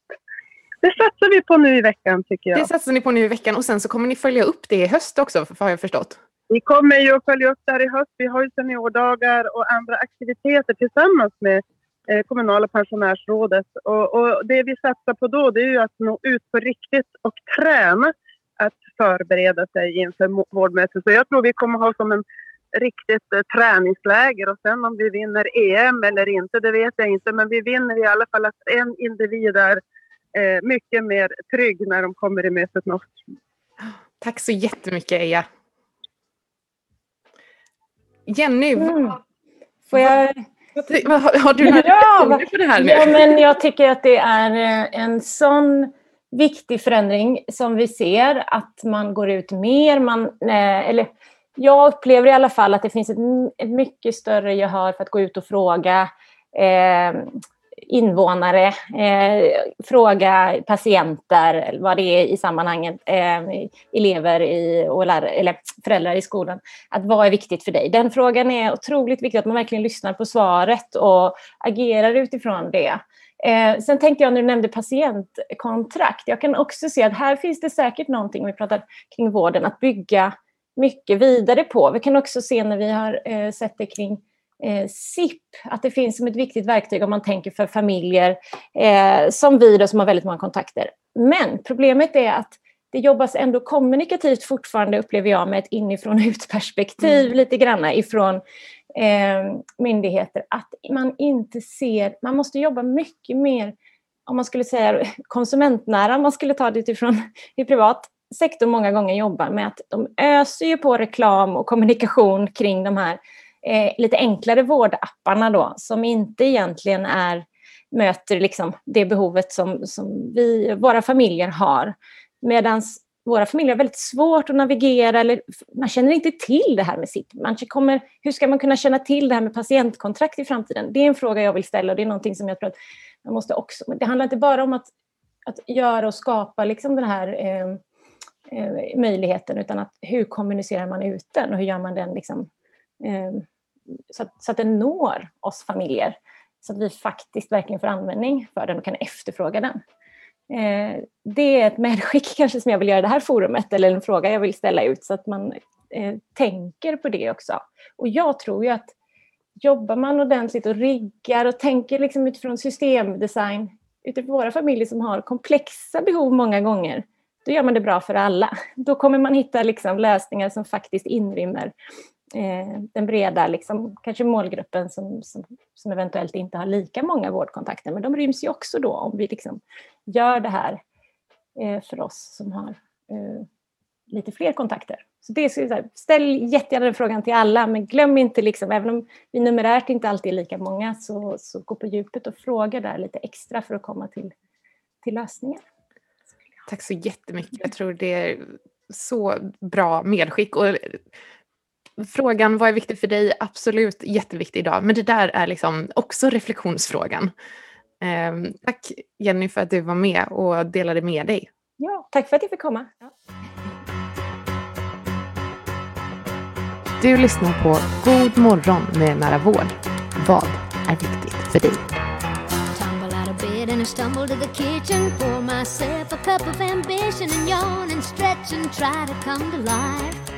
det satsar vi på nu i veckan tycker jag. Det satsar ni på nu i veckan och sen så kommer ni följa upp det i höst också, har jag förstått. Vi kommer ju att följa upp det här i höst. Vi har ju seniordagar och andra aktiviteter tillsammans med eh, kommunala pensionärsrådet. Och, och det vi satsar på då det är ju att nå ut på riktigt och träna att förbereda sig inför vårdmötet. Så jag tror vi kommer ha som en riktigt eh, träningsläger och sen om vi vinner EM eller inte, det vet jag inte. Men vi vinner i alla fall att en individ är eh, mycket mer trygg när de kommer i mötet med oss. Tack så jättemycket Eja. Jenny, Mm. Får jag... vad, har, har du några Ja, reflektioner på det här nu? Ja, men jag tycker att det är eh, en sån viktig förändring som vi ser, att man går ut mer. Man, eh, eller jag upplever i alla fall att det finns ett, ett mycket större gehör för att gå ut och fråga eh, invånare, eh, fråga patienter, vad det är i sammanhanget, eh, elever i, och lärare, eller föräldrar i skolan, att vad är viktigt för dig? Den frågan är otroligt viktig, att man verkligen lyssnar på svaret och agerar utifrån det. Eh, sen tänkte jag när du nämnde patientkontrakt, jag kan också se att här finns det säkert någonting, om vi pratar kring vården, att bygga mycket vidare på. Vi kan också se när vi har eh, sett det kring SIP, att det finns som ett viktigt verktyg om man tänker för familjer eh, som vi då, som har väldigt många kontakter. Men problemet är att det jobbas ändå kommunikativt fortfarande, upplever jag, med ett inifrån ut-perspektiv Mm. lite grann ifrån eh, myndigheter. Att man inte ser, man måste jobba mycket mer, om man skulle säga konsumentnära, om man skulle ta det utifrån i privat sektor många gånger jobbar med att de öser ju på reklam och kommunikation kring de här eh, lite enklare vårdapparna då, som inte egentligen är, möter liksom det behovet som, som vi, våra familjer har. Medan våra familjer har väldigt svårt att navigera, eller man känner inte till det här med sitt. Man kommer, hur ska man kunna känna till det här med patientkontrakt i framtiden? Det är en fråga jag vill ställa och det är någonting som jag tror att man måste också... Det handlar inte bara om att, att göra och skapa liksom den här eh, eh, möjligheten, utan att hur kommunicerar man ut den och hur gör man den liksom, eh, så, att, så att den når oss familjer. Så att vi faktiskt verkligen får användning för den och kan efterfråga den. Eh, det är ett medskick kanske som jag vill göra i det här forumet, eller en fråga jag vill ställa ut, så att man eh, tänker på det också. Och jag tror ju att jobbar man ordentligt och riggar och tänker liksom utifrån systemdesign, utifrån våra familjer som har komplexa behov många gånger, då gör man det bra för alla. Då kommer man hitta liksom lösningar som faktiskt inrymmer Eh, den breda liksom, kanske målgruppen som, som, som eventuellt inte har lika många vårdkontakter. Men de ryms ju också då om vi liksom gör det här eh, för oss som har eh, lite fler kontakter. Så det är så här, ställ jättegärna den frågan till alla, men glöm inte, liksom, även om vi numerärt inte alltid är lika många, så, så gå på djupet och fråga där lite extra för att komma till, till lösningar. Tack så jättemycket. Jag tror det är så bra medskick. Och frågan vad är viktigt för dig? Absolut jätteviktig idag. Men det där är liksom också reflektionsfrågan. Eh, tack Jenny för att du var med och delade med dig. Ja, tack för att jag fick komma. Ja. Du lyssnar på God morgon med Nära Vård. Vad är viktigt för dig? Tumble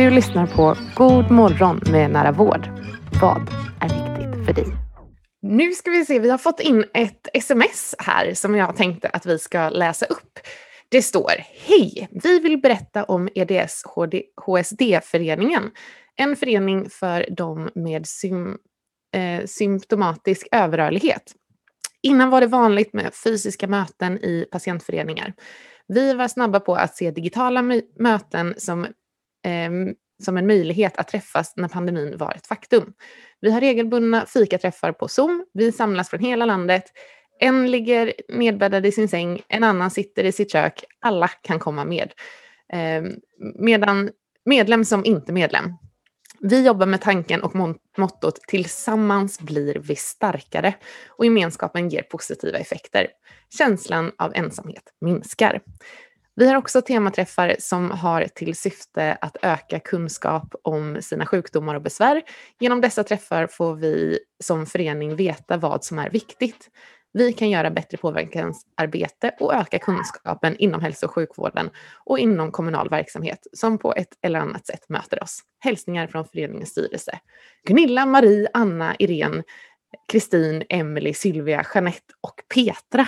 Du lyssnar på God morgon med Nära Vård. Vad är viktigt för dig? Nu ska vi se, vi har fått in ett sms här som jag tänkte att vi ska läsa upp. Det står Hej! Vi vill berätta om EDS HSD-föreningen. En förening för de med sym, eh, symptomatisk överrörlighet. Innan var det vanligt med fysiska möten i patientföreningar. Vi var snabba på att se digitala möten som, Ehm, som en möjlighet att träffas när pandemin var ett faktum. Vi har regelbundna fikaträffar på Zoom. Vi samlas från hela landet. En ligger nedbäddad i sin säng, en annan sitter i sitt kök. Alla kan komma med. Ehm, medan medlem som inte medlem. Vi jobbar med tanken och mottot “Tillsammans blir vi starkare” och gemenskapen ger positiva effekter. Känslan av ensamhet minskar. Vi har också tematräffar som har till syfte att öka kunskap om sina sjukdomar och besvär. Genom dessa träffar får vi som förening veta vad som är viktigt. Vi kan göra bättre påverkansarbete och öka kunskapen inom hälso och sjukvården och inom kommunal verksamhet som på ett eller annat sätt möter oss. Hälsningar från föreningens styrelse. Gunilla, Marie, Anna, Irene, Kristin, Emelie, Sylvia, Jeanette och Petra.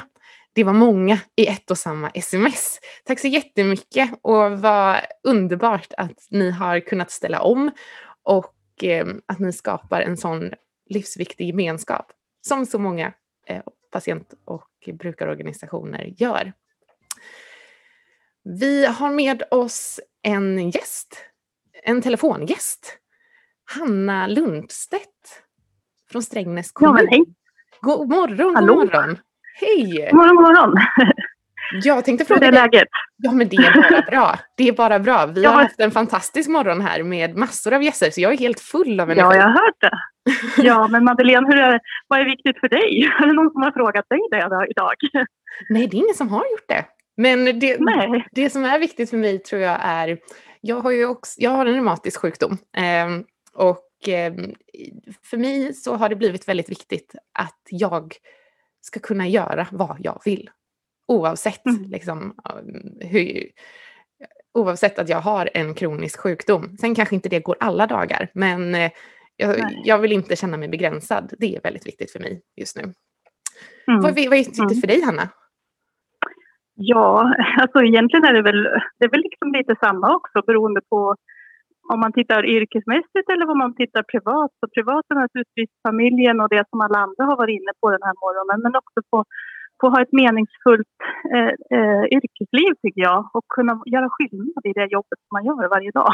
Det var många i ett och samma sms. Tack så jättemycket och vad underbart att ni har kunnat ställa om och eh, att ni skapar en sån livsviktig gemenskap som så många eh, patient och brukarorganisationer gör. Vi har med oss en gäst, en telefongäst. Hanna Lundstedt från Strängnäs kommun. Ja, hej. God morgon, Hallå. god morgon. Hej! God morgon, god morgon. Jag tänkte Hur fråga är dig- läget? Ja, men det är bara bra. Det är bara bra. Vi har haft en fantastisk morgon här med massor av gäster, så jag är helt full av energi. Ja, jag har hört det. Ja, men Madeleine, hur är, vad är viktigt för dig? Är det någon som har frågat dig det idag? Nej, det är ingen som har gjort det. Men det, Nej. det som är viktigt för mig tror jag är, jag har ju också, jag har en reumatisk sjukdom. ehm, och ehm, för mig så har det blivit väldigt viktigt att jag ska kunna göra vad jag vill. Oavsett, liksom, um, hur, oavsett att jag har en kronisk sjukdom. Sen kanske inte det går alla dagar, men eh, jag, jag vill inte känna mig begränsad. Det är väldigt viktigt för mig just nu. Mm. Vad, vad är viktigt Mm. för dig, Hanna? Ja, alltså egentligen är det väl, det är väl liksom lite samma också beroende på om man tittar yrkesmässigt eller om man tittar privat. Så privat är naturligtvis familjen och det som alla andra har varit inne på den här morgonen. Men också på, få ha ett meningsfullt eh, eh, yrkesliv tycker jag. Och kunna göra skillnad i det jobbet som man gör varje dag.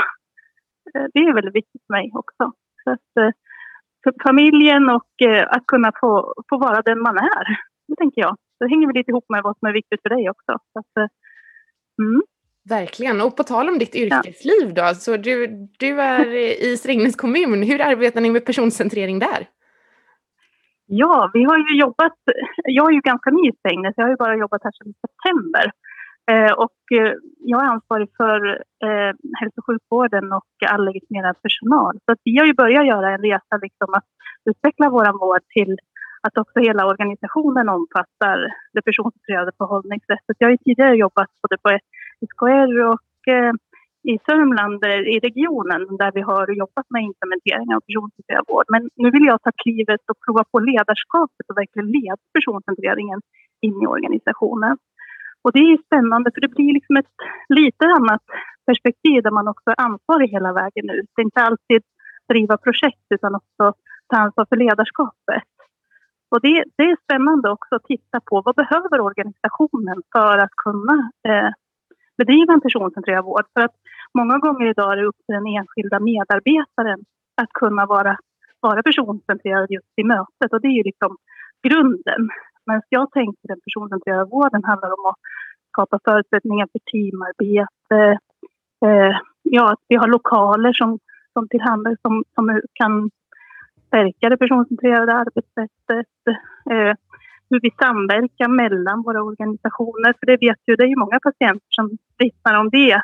Eh, det är väldigt viktigt för mig också. Så att, eh, för familjen och eh, att kunna få, få vara den man är. Det tänker jag. Det hänger väl lite ihop med vad som är viktigt för dig också. Så att, eh, mm. Verkligen. Och på tal om ditt yrkesliv då, så du, du är i Strängnäs kommun. Hur arbetar ni med personcentrering där? Ja, vi har ju jobbat, jag är ju ganska ny i Strängnäs, jag har ju bara jobbat här sedan september. Eh, och eh, jag är ansvarig för eh, hälso och sjukvården och all legitimerad personal. Så vi har ju börjat göra en resa liksom att utveckla vår vård till att också hela organisationen omfattar det personcentrerade förhållningssättet. Jag har ju tidigare jobbat både på SKR och eh, i Sörmland eh, i regionen där vi har jobbat med implementering av personcentrerad vård. Men nu vill jag ta klivet och prova på ledarskapet och verkligen leda personcentreringen in i organisationen. Och det är spännande för det blir liksom ett lite annat perspektiv där man också är ansvarig hela vägen ut. Det är inte alltid driva projekt utan också ta ansvar för ledarskapet. Och det, det är spännande också att titta på vad behöver organisationen för att kunna eh, bedriva en personcentrerad vård. För att många gånger idag är det upp till den enskilda medarbetaren att kunna vara, vara personcentrerad just i mötet och det är ju liksom grunden. Men jag tänker den personcentrerade vården handlar om att skapa förutsättningar för teamarbete, eh, ja, att vi har lokaler som, som tillhandahålls som, som kan stärka det personcentrerade arbetssättet, eh, hur vi samverkar mellan våra organisationer. För det vet ju, det är ju många patienter som vittnar om det,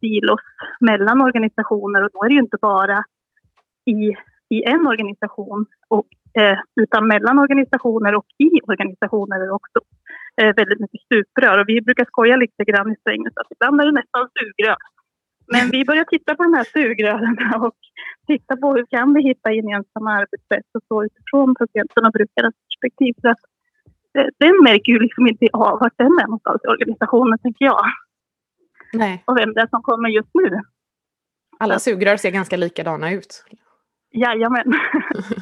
silos mellan organisationer och då är det ju inte bara i, i en organisation och, eh, utan mellan organisationer och i organisationer är det också eh, väldigt mycket stuprör. Och vi brukar skoja lite grann i Strängnäs att ibland är det nästan sugrör. Men vi börjar titta på de här sugrören och titta på hur kan vi hitta gemensamma arbetssätt och så utifrån patienten och brukarens perspektiv. Så att, den märker ju liksom inte av vart den är någonstans i organisationen, tänker jag. Nej. Och vem det är som kommer just nu. Alla sugrör ser ganska likadana ut. Jajamän.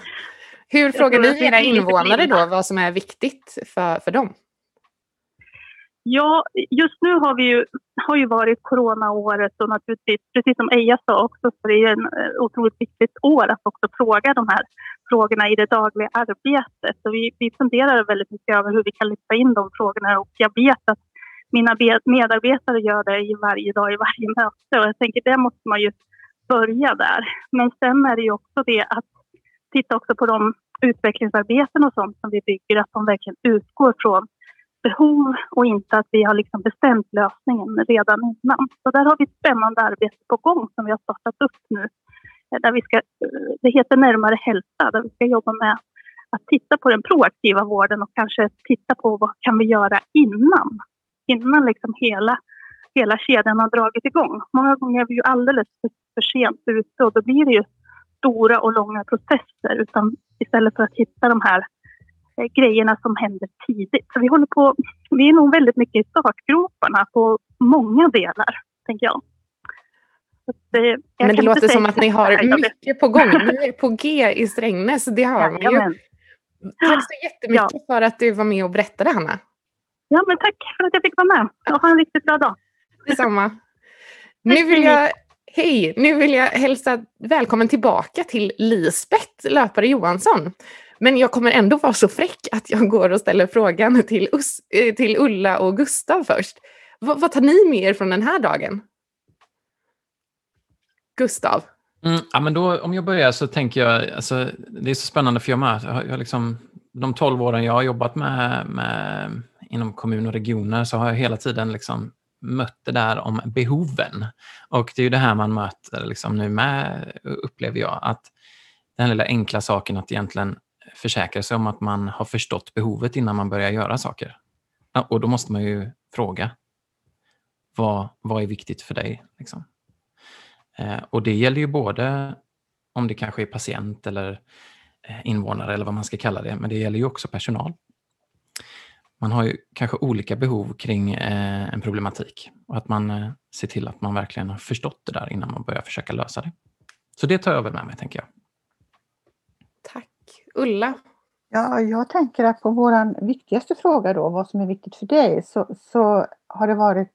Hur frågar ni era invånare då vad som är viktigt för, för dem? Ja, just nu har vi ju, har ju varit coronaåret och naturligtvis, precis som Eija sa också, så det är en eh, otroligt viktigt år att också fråga de här frågorna i det dagliga arbetet. Så vi, vi funderar väldigt mycket över hur vi kan lyfta in de frågorna och jag vet att mina medarbetare gör det i varje dag, i varje möte och jag tänker det måste man ju börja där. Men sen är det ju också det att titta också på de utvecklingsarbeten och sånt som vi bygger, att de verkligen utgår från behov och inte att vi har liksom bestämt lösningen redan innan. Så där har vi ett spännande arbete på gång som vi har startat upp nu. Eh, där vi ska, eh, det heter Närmare hälsa, där vi ska jobba med att titta på den proaktiva vården och kanske titta på vad kan vi göra innan? Innan liksom hela, hela kedjan har dragit igång. Många gånger är vi ju alldeles för, för sent ute och då blir det ju stora och långa processer utan istället för att hitta de här grejerna som händer tidigt. Så vi håller på, vi är nog väldigt mycket i startgroparna på många delar, tänker jag. Att, eh, jag Men det låter som att ni har mycket på gång. Ni är på G i Strängnäs, det har man ju. Tack så jättemycket för att du var med och berättade, Hanna. Ja, men tack för att jag fick vara med. Och ha en riktigt bra dag. Detsamma. Nu vill jag, hej, nu vill jag hälsa välkommen tillbaka till Lisbeth Löpare Johansson. Men jag kommer ändå vara så fräck att jag går och ställer frågan till, Us, eh, till Ulla och Gustav först. Vad, vad tar ni med er från den här dagen? Gustav? Mm, ja, men då, om jag börjar så tänker jag, alltså, det är så spännande för jag med. Jag har, jag liksom, de 12 åren jag har jobbat med, med inom kommun och regioner så har jag hela tiden liksom mött det där om behoven. Och det är ju det här man möter liksom nu med, upplever jag, att den lilla enkla saken att egentligen försäkra sig om att man har förstått behovet innan man börjar göra saker. Och då måste man ju fråga, vad, vad är viktigt för dig? Liksom? Eh, och det gäller ju både om det kanske är patient eller eh, invånare eller vad man ska kalla det, men det gäller ju också personal. Man har ju kanske olika behov kring eh, en problematik och att man ser till att man verkligen har förstått det där innan man börjar försöka lösa det. Så det tar jag väl med mig, tänker jag. Ulla? Ja, jag tänker att på vår viktigaste fråga då, vad som är viktigt för dig, så, så har det varit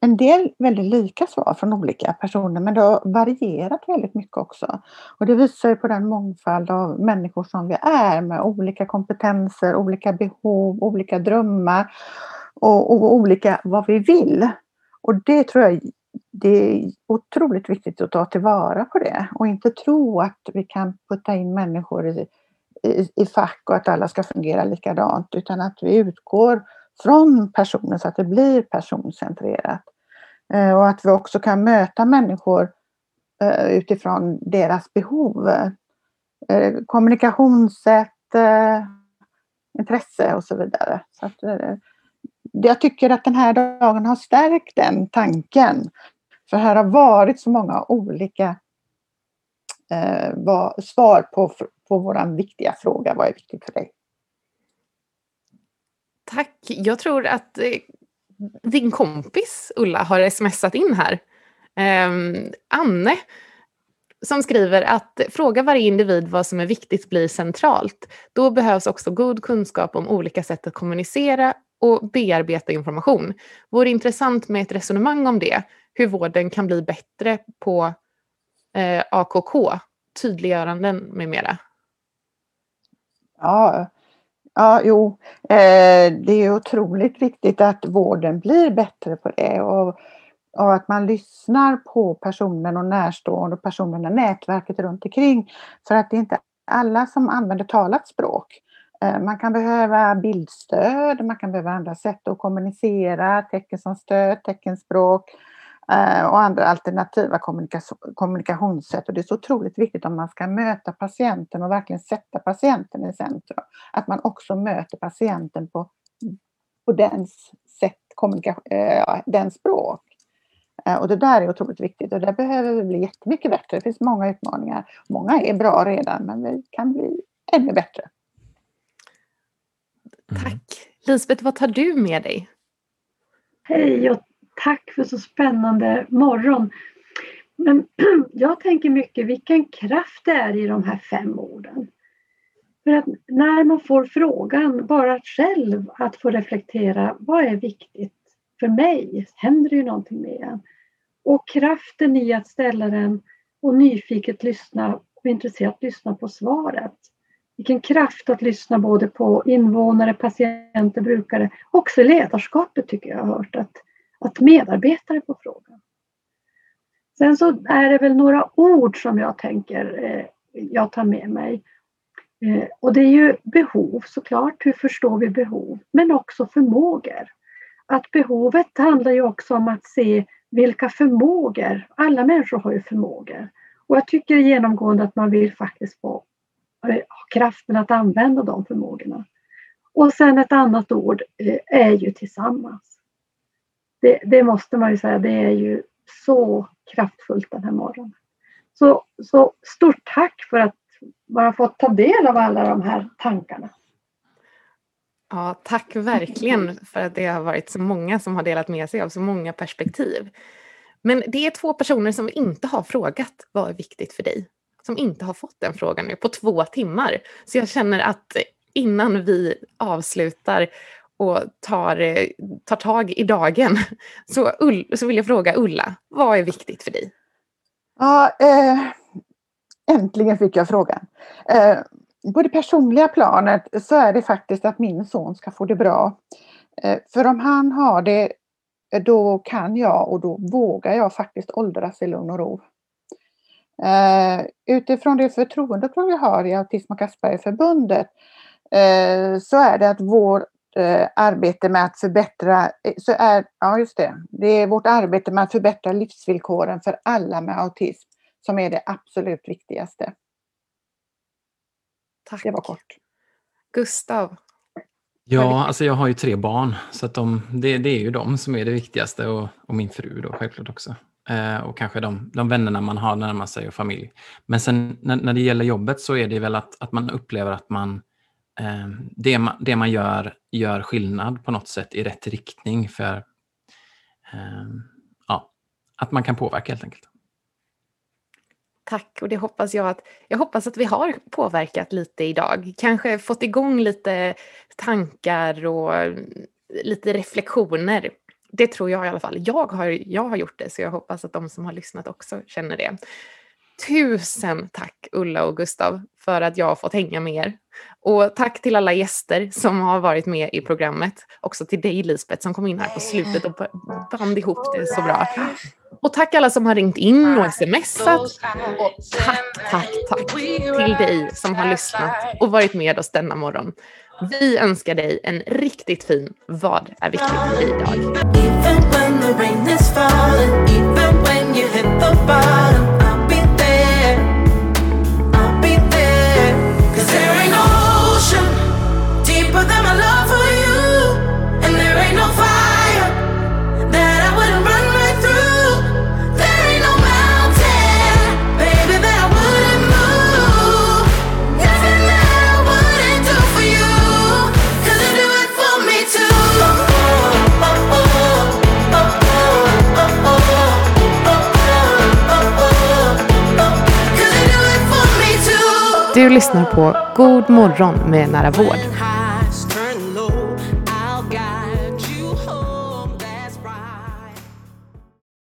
en del väldigt lika svar från olika personer, men det har varierat väldigt mycket också. Och det visar ju på den mångfald av människor som vi är med olika kompetenser, olika behov, olika drömmar och, och olika vad vi vill. Och det tror jag det är otroligt viktigt att ta tillvara på det och inte tro att vi kan putta in människor i, i, i fack och att alla ska fungera likadant utan att vi utgår från personen så att det blir personcentrerat. Eh, och att vi också kan möta människor eh, utifrån deras behov. Eh, kommunikationssätt, intresse och så vidare. Så att, jag tycker att den här dagen har stärkt den tanken. För här har varit så många olika eh, var, svar på, på vår viktiga fråga, vad är viktigt för dig? Tack. Jag tror att eh, din kompis Ulla har smsat in här. Eh, Anne som skriver att eh, fråga varje individ vad som är viktigt blir centralt. Då behövs också god kunskap om olika sätt att kommunicera och bearbeta information. Vore intressant med ett resonemang om det, hur vården kan bli bättre på eh, AKK, tydliggöranden med mera. Ja, ja jo, eh, det är otroligt viktigt att vården blir bättre på det och, och att man lyssnar på personen och närstående och personerna, nätverket runt omkring. För att det är inte alla som använder talat språk. Eh, man kan behöva bildstöd, man kan behöva andra sätt att kommunicera, tecken som stöd, teckenspråk eh, och andra alternativa kommunikationssätt. Och det är så otroligt viktigt om man ska möta patienten och verkligen sätta patienten i centrum. Att man också möter patienten på, på dens sätt, äh, dens språk. Och det där är otroligt viktigt och där behöver vi bli jättemycket bättre. Det finns många utmaningar. Många är bra redan men vi kan bli ännu bättre. Mm. Tack. Lisbeth, vad tar du med dig? Hej och tack för så spännande morgon. Men jag tänker mycket vilken kraft det är i de här fem orden. För att när man får frågan, bara själv att få reflektera, vad är viktigt för mig? Händer det ju någonting med en? Och kraften i att ställa den och nyfiket lyssna och intresserat lyssna på svaret vilken kraft att lyssna både på invånare, patienter, brukare. Också i ledarskapet tycker jag har hört att, att medarbetare på frågan. Sen så är det väl några ord som jag tänker eh, jag tar med mig. Eh, och det är ju behov såklart, hur förstår vi behov? Men också förmågor. Att behovet handlar ju också om att se vilka förmågor, alla människor har ju förmågor. Och jag tycker genomgående att man vill faktiskt få eh, kraften att använda de förmågorna. Och sen ett annat ord eh, är ju tillsammans. Det, det, måste man ju säga, det är ju så kraftfullt den här morgonen. Så, så stort tack för att man har fått ta del av alla de här tankarna. Ja, tack verkligen för att det har varit så många som har delat med sig av så många perspektiv. Men det är två personer som inte har frågat vad är viktigt för dig som inte har fått den frågan nu på två timmar. Så jag känner att innan vi avslutar och tar, eh, tar tag i dagen så, Ull, så vill jag fråga Ulla, vad är viktigt för dig? Ja, eh, äntligen fick jag frågan. Eh, på det personliga planet så är det faktiskt att min son ska få det bra. Eh, för om han har det, då kan jag och då vågar jag faktiskt åldras i lugn och ro. Eh, utifrån det förtroendeuppdrag jag har i Autism och Aspergerförbundet eh, så är det att vår eh, arbete med att förbättra, eh, så är, ja just det, det är vårt arbete med att förbättra livsvillkoren för alla med autism som är det absolut viktigaste. Tack. Det var kort. Gustav? Ja, alltså jag har ju tre barn så att de, det, det är ju de som är det viktigaste och, och min fru då självklart också. Eh, och kanske de, de vännerna man har närmast sig och familj. Men sen när, när det gäller jobbet så är det väl att, att man upplever att man, eh, Ehm, det, man det man gör gör skillnad på något sätt i rätt riktning för eh, ja, att man kan påverka helt enkelt. Tack och det hoppas jag att, jag hoppas att vi har påverkat lite idag. Kanske fått igång lite tankar och lite reflektioner det tror jag i alla fall. Jag har, jag har gjort det, så jag hoppas att de som har lyssnat också känner det. Tusen tack Ulla och Gustav för att jag har fått hänga med er. Och tack till alla gäster som har varit med i programmet. Också till dig Lisbeth som kom in här på slutet och band ihop det så bra. Och tack alla som har ringt in och smsat. Och tack, tack, tack till dig som har lyssnat och varit med oss denna morgon. Vi önskar dig en riktigt fin Vad är viktigt för dig Du lyssnar på God morgon med Nära Vård.